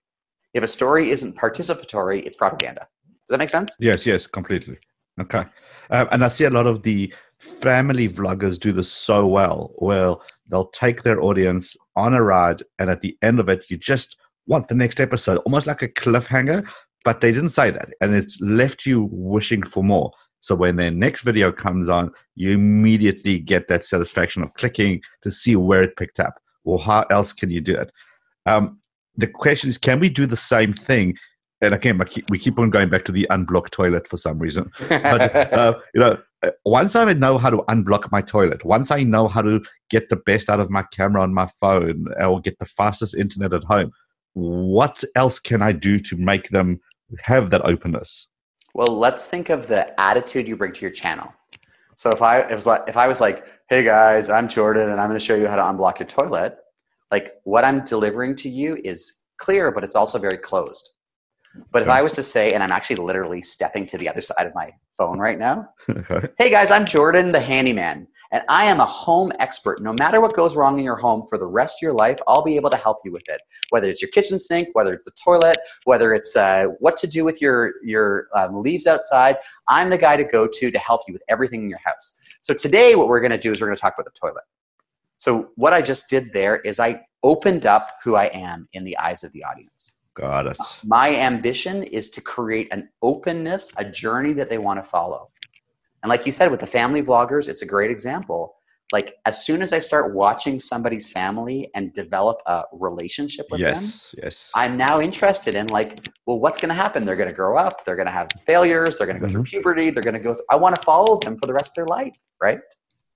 If a story isn't participatory, it's propaganda. Does that make sense? Yes, yes, completely. Okay. Um, and I see a lot of the family vloggers do this so well. Well, they'll take their audience on a ride, and at the end of it, you just want the next episode, almost like a cliffhanger, but they didn't say that. And it's left you wishing for more. So when their next video comes on, you immediately get that satisfaction of clicking to see where it picked up or how else can you do it. Um, the question is, can we do the same thing? And again, we keep on going back to the unblocked toilet for some reason but [LAUGHS] uh, you know uh, once i know how to unblock my toilet once i know how to get the best out of my camera on my phone or get the fastest internet at home what else can i do to make them have that openness Well, let's think of the attitude you bring to your channel. So if I like if I was like, "Hey guys, I'm Jordan, and I'm going to show you how to unblock your toilet," like what I'm delivering to you is clear, but it's also very closed. But if I was to say, and I'm actually literally stepping to the other side of my phone right now, okay "Hey guys, I'm Jordan, the handyman, And I am a home expert. No matter what goes wrong in your home for the rest of your life, I'll be able to help you with it. Whether it's your kitchen sink, whether it's the toilet, whether it's uh, what to do with your, your um, leaves outside, I'm the guy to go to to help you with everything in your house. So today, what we're going to do is we're going to talk about the toilet. So what I just did there is I opened up who I am in the eyes of the audience. Got it. My ambition is to create an openness, a journey that they want to follow. And like you said, with the family vloggers, it's a great example. Like as soon as I start watching somebody's family and develop a relationship with yes, them, yes. I'm now interested in like, well, what's going to happen? They're going to grow up. They're going to have failures. They're going to go through Mhm. puberty. They're going to go. Th- I want to follow them for the rest of their life, right?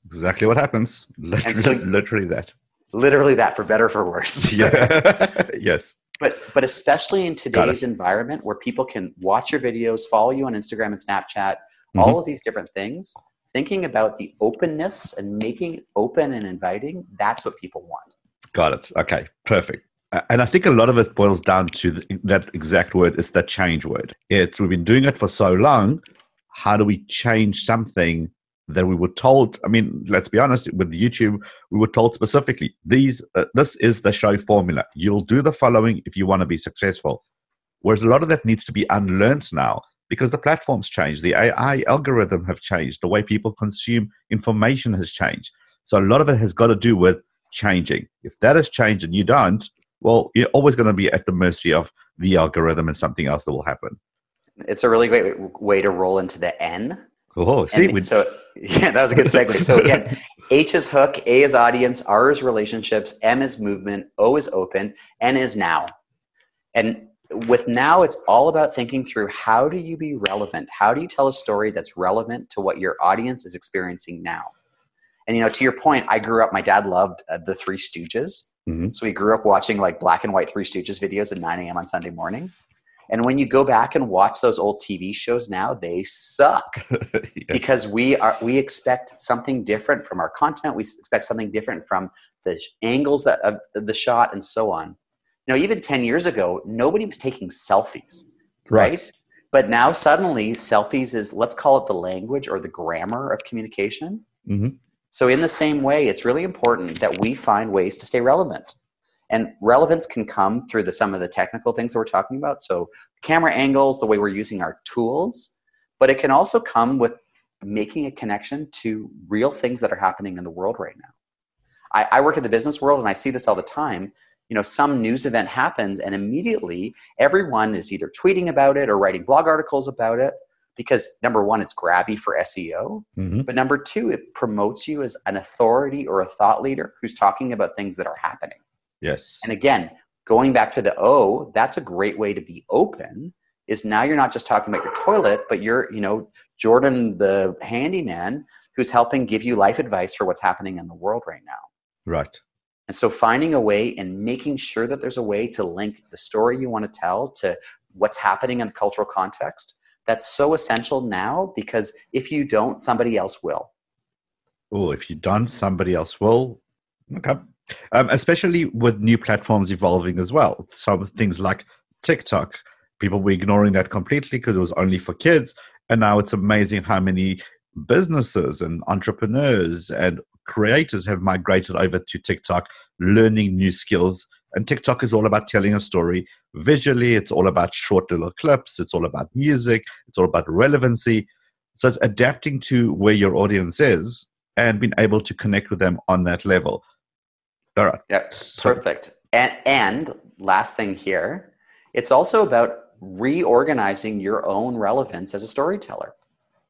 Exactly what happens. Literally, so- [LAUGHS] literally that. Literally that, for better or for worse. [LAUGHS] Yeah. [LAUGHS] yes. But but especially in today's environment where people can watch your videos, follow you on Instagram and Snapchat, Mm-hmm. all of these different things, thinking about the openness and making it open and inviting, that's what people want. Got it. Okay. Perfect. And I think a lot of it boils down to the, that exact word. It's that change word. It's we've been doing it for so long. How do we change something that we were told? I mean, let's be honest. With YouTube, we were told specifically these. Uh, this is the show formula. You'll do the following if you want to be successful. Whereas a lot of that needs to be unlearned now because the platforms change, the AI algorithm have changed, the way people consume information has changed. So a lot of it has got to do with changing. If that has changed and you don't, well, you're always going to be at the mercy of the algorithm and something else that will happen. It's a really great way to roll into the N. Oh, see, we, so [LAUGHS] yeah, that was a good segue. So again, [LAUGHS] H is hook, A is audience, R is relationships, M is movement, O is open, N is now. And with now, it's all about thinking through how do you be relevant? How do you tell a story that's relevant to what your audience is experiencing now? And you know, to your point, I grew up. My dad loved uh, the Three Stooges, Mhm. so we grew up watching like black and white Three Stooges videos at 9 a.m. on Sunday morning. And when you go back and watch those old TV shows now, they suck. [LAUGHS] Yes. because we are we expect something different from our content. We expect something different from the angles that of the shot and so on. You know even 10 years ago nobody was taking selfies right, but now suddenly selfies is let's call it the language or the grammar of communication. Mhm. so in the same way it's really important that we find ways to stay relevant and relevance can come through the some of the technical things that we're talking about so camera angles the way we're using our tools but it can also come with making a connection to real things that are happening in the world right now. I, I work in the business world and I see this all the time. You know, some news event happens and immediately everyone is either tweeting about it or writing blog articles about it because number one, it's grabby for SEO. Mhm. But number two, it promotes you as an authority or a thought leader who's talking about things that are happening. Yes. And again, going back to the O, that's a great way to be open. Is now you're not just talking about your toilet, but you're, you know, Jordan the handyman who's helping give you life advice for what's happening in the world right now. Right. And so finding a way and making sure that there's a way to link the story you want to tell to what's happening in the cultural context, that's so essential now because if you don't, somebody else will. Oh, if you don't, somebody else will. Okay. Um, especially with new platforms evolving as well. Some things like TikTok, people were ignoring that completely because it was only for kids. And now it's amazing how many businesses and entrepreneurs and creators have migrated over to TikTok, learning new skills. And TikTok is all about telling a story visually, it's all about short little clips, it's all about music, it's all about relevancy. So it's adapting to where your audience is and being able to connect with them on that level. All right. Yeah, perfect. And and last thing here, it's also about reorganizing your own relevance as a storyteller.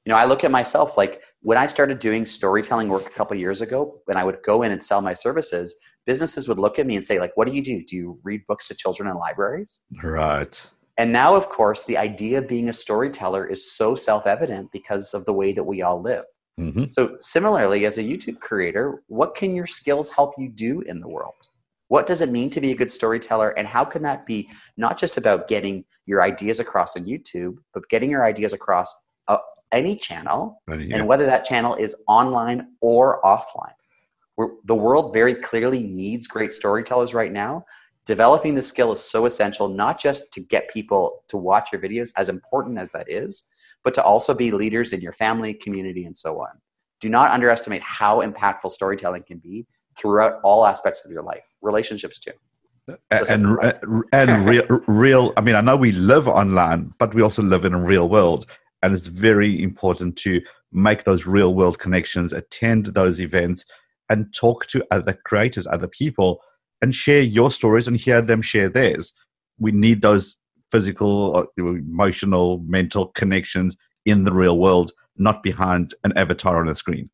You know, I look at myself like when I started doing storytelling work a couple years ago, when I would go in and sell my services, businesses would look at me and say, like, what do you do? Do you read books to children in libraries? Right. And now, of course, the idea of being a storyteller is so self-evident because of the way that we all live. Hmm So, similarly, as a YouTube creator, what can your skills help you do in the world? What does it mean to be a good storyteller? And how can that be not just about getting your ideas across on YouTube, but getting your ideas across uh, any channel, and whether that channel is online or offline? We're, the world very clearly needs great storytellers right now. Developing the skill is so essential, not just to get people to watch your videos, as important as that is, but to also be leaders in your family, community, and so on. do not underestimate how impactful storytelling can be throughout all aspects of your life, relationships too. and and, and real, [LAUGHS] real i mean i know we live online but we also live in a real world and it's very important to make those real world connections attend those events and talk to other creators other people and share your stories and hear them share theirs we need those physical emotional mental connections in the real world not behind an avatar on a screen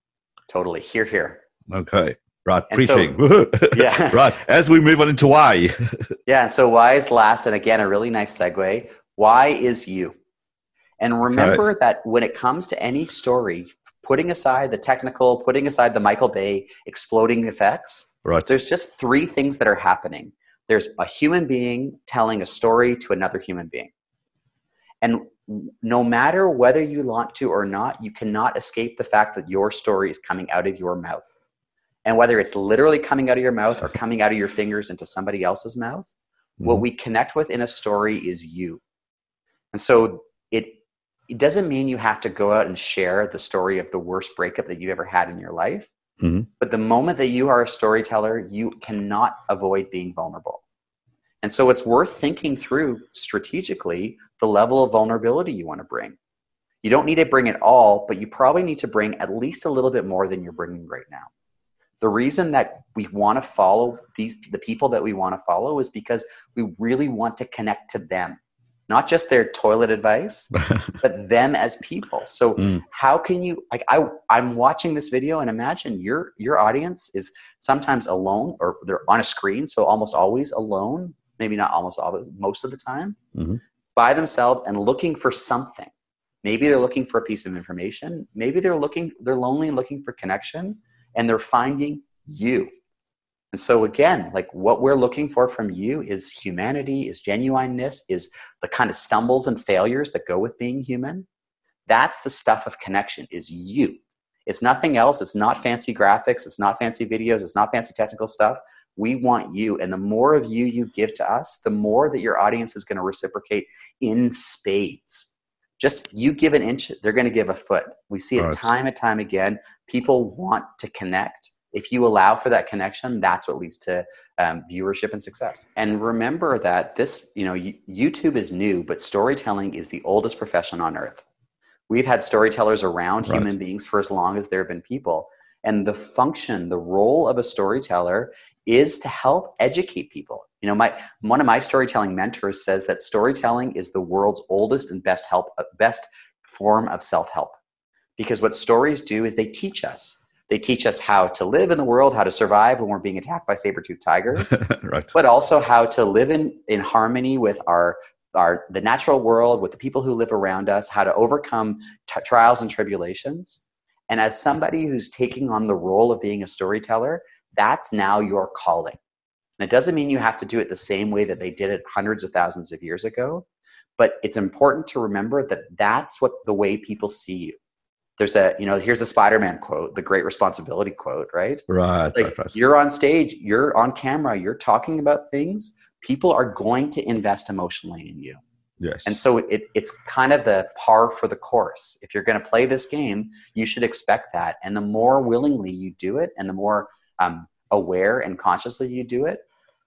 totally hear hear okay Right, and preaching. So, [LAUGHS] yeah. [LAUGHS] right. As we move on into why. [LAUGHS] yeah. So why is last, and again, a really nice segue. Why is you? And remember that when it comes to any story, putting aside the technical, putting aside the Michael Bay exploding effects, right. there's just three things that are happening. There's a human being telling a story to another human being. And no matter whether you want to or not, you cannot escape the fact that your story is coming out of your mouth. And whether it's literally coming out of your mouth or coming out of your fingers into somebody else's mouth, mm-hmm. what we connect with in a story is you. And so it it doesn't mean you have to go out and share the story of the worst breakup that you've ever had in your life. Mm-hmm. But the moment that you are a storyteller, you cannot avoid being vulnerable. And so it's worth thinking through strategically the level of vulnerability you want to bring. You don't need to bring it all, but you probably need to bring at least a little bit more than you're bringing right now the reason that we want to follow these the people that we want to follow is because we really want to connect to them not just their toilet advice [LAUGHS] but them as people so mm. how can you like i i'm watching this video and imagine your your audience is sometimes alone or they're on a screen so almost always alone maybe not almost always most of the time mm-hmm. by themselves and looking for something maybe they're looking for a piece of information maybe they're looking they're lonely and looking for connection and they're finding you. And so again, like what we're looking for from you is humanity, is genuineness, is the kind of stumbles and failures that go with being human. That's the stuff of connection is you. It's nothing else. It's not fancy graphics, it's not fancy videos, it's not fancy technical stuff. We want you and the more of you you give to us, the more that your audience is going to reciprocate in spades. Just you give an inch, they're going to give a foot. We see it right. time and time again people want to connect if you allow for that connection that's what leads to um, viewership and success and remember that this you know youtube is new but storytelling is the oldest profession on earth we've had storytellers around right. human beings for as long as there have been people and the function the role of a storyteller is to help educate people you know my one of my storytelling mentors says that storytelling is the world's oldest and best help best form of self-help because what stories do is they teach us. They teach us how to live in the world, how to survive when we're being attacked by saber-toothed tigers, [LAUGHS] right. but also how to live in, in harmony with our, our the natural world, with the people who live around us, how to overcome t- trials and tribulations. And as somebody who's taking on the role of being a storyteller, that's now your calling. And it doesn't mean you have to do it the same way that they did it hundreds of thousands of years ago, but it's important to remember that that's what the way people see you there's a you know here's a spider-man quote the great responsibility quote right? Right like right, you're on stage you're on camera you're talking about things people are going to invest emotionally in you. Yes. And so it, it's kind of the par for the course. If you're going to play this game you should expect that. And the more willingly you do it and the more um, aware and consciously you do it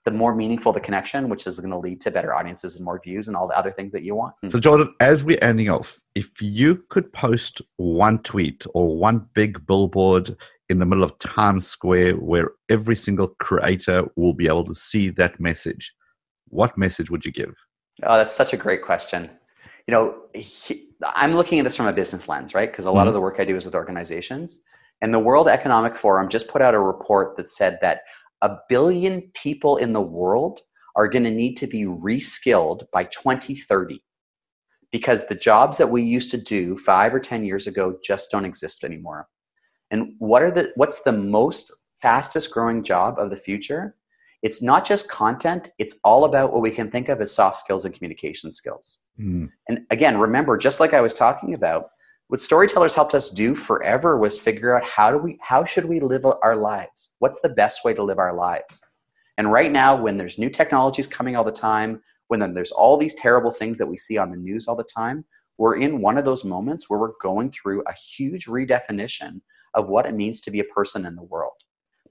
the more meaningful the connection, which is going to lead to better audiences and more views and all the other things that you want. So, Jordan, as we're ending off, if you could post one tweet or one big billboard in the middle of Times Square where every single creator will be able to see that message, what message would you give? Oh, that's such a great question. You know, he, I'm looking at this from a business lens, right? Because a lot mm-hmm. of the work I do is with organizations. And the World Economic Forum just put out a report that said that a billion people in the world are going to need to be reskilled by 2030 because the jobs that we used to do 5 or 10 years ago just don't exist anymore. And what are the what's the most fastest growing job of the future? It's not just content, it's all about what we can think of as soft skills and communication skills. Mm. And again, remember just like I was talking about, what storytellers helped us do forever was figure out how do we how should we live our lives what's the best way to live our lives and right now when there's new technologies coming all the time when then there's all these terrible things that we see on the news all the time we're in one of those moments where we're going through a huge redefinition of what it means to be a person in the world.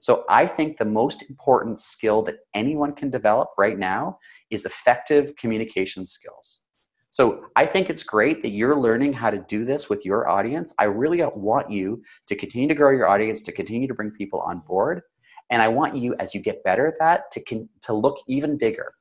So I think the most important skill that anyone can develop right now is effective communication skills. So I think it's great that you're learning how to do this with your audience. I really want you to continue to grow your audience, to continue to bring people on board. And I want you, as you get better at that, to, con- to look even bigger.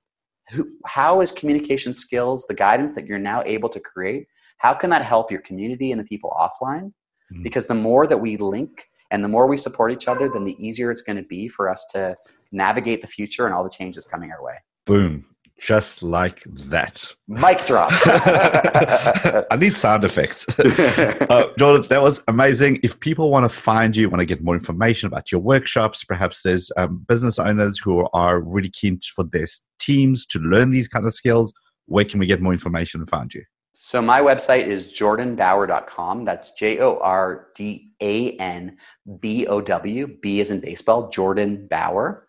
Who, how is communication skills, the guidance that you're now able to create, how can that help your community and the people offline? Mm-hmm. Because the more that we link and the more we support each other, then the easier it's going to be for us to navigate the future and all the changes coming our way. Boom just like that. Mic drop. [LAUGHS] I need sound effects. [LAUGHS] uh, Jordan, that was amazing. If people want to find you, want to get more information about your workshops, perhaps there's um, business owners who are really keen for their teams to learn these kind of skills, where can we get more information and find you? So my website is jordanbower.com. That's J O R D A N B O W. B is in baseball, Jordan Bower.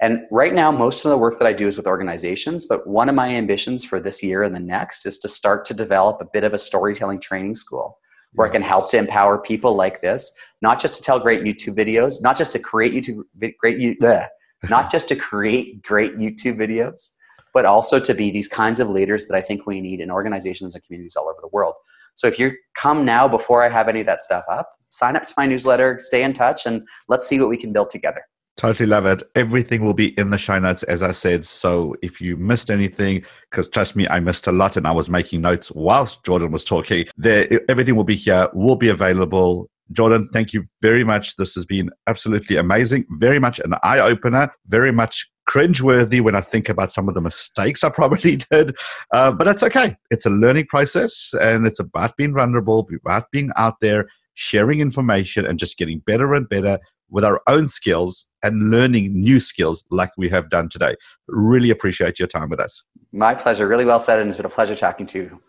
And right now, most of the work that I do is with organizations, but one of my ambitions for this year and the next is to start to develop a bit of a storytelling training school where yes. I can help to empower people like this, not just to tell great YouTube videos, not just to create YouTube great bleh, [LAUGHS] not just to create great YouTube videos, but also to be these kinds of leaders that I think we need in organizations and communities all over the world. So if you come now before I have any of that stuff up, sign up to my newsletter, stay in touch, and let's see what we can build together. Totally love it. Everything will be in the show notes, as I said. So if you missed anything, because trust me, I missed a lot and I was making notes whilst Jordan was talking, there, everything will be here, will be available. Jordan, thank you very much. This has been absolutely amazing. Very much an eye opener, very much cringeworthy when I think about some of the mistakes I [LAUGHS] probably did. Uh, but that's okay. It's a learning process and it's about being vulnerable, about being out there, sharing information, and just getting better and better with our own skills and learning new skills like we have done today. Really appreciate your time with us. My pleasure. Really well said, and it's been a pleasure talking to you.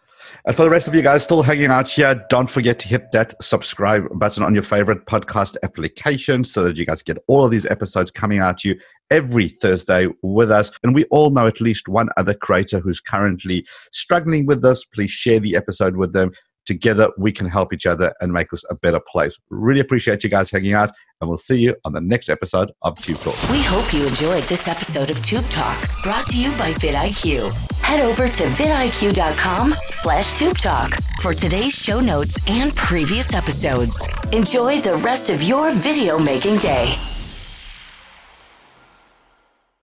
And for the rest of you guys still hanging out here, don't forget to hit that subscribe button on your favorite podcast application so that you guys get all of these episodes coming out to you every Thursday with us. And we all know at least one other creator who's currently struggling with this. Please share the episode with them. Together, we can help each other and make this a better place. Really appreciate you guys hanging out, and we'll see you on the next episode of Tube Talk. We hope you enjoyed this episode of Tube Talk, brought to you by vidIQ. Head over to vidIQ.com slash Tube Talk for today's show notes and previous episodes. Enjoy the rest of your video making day.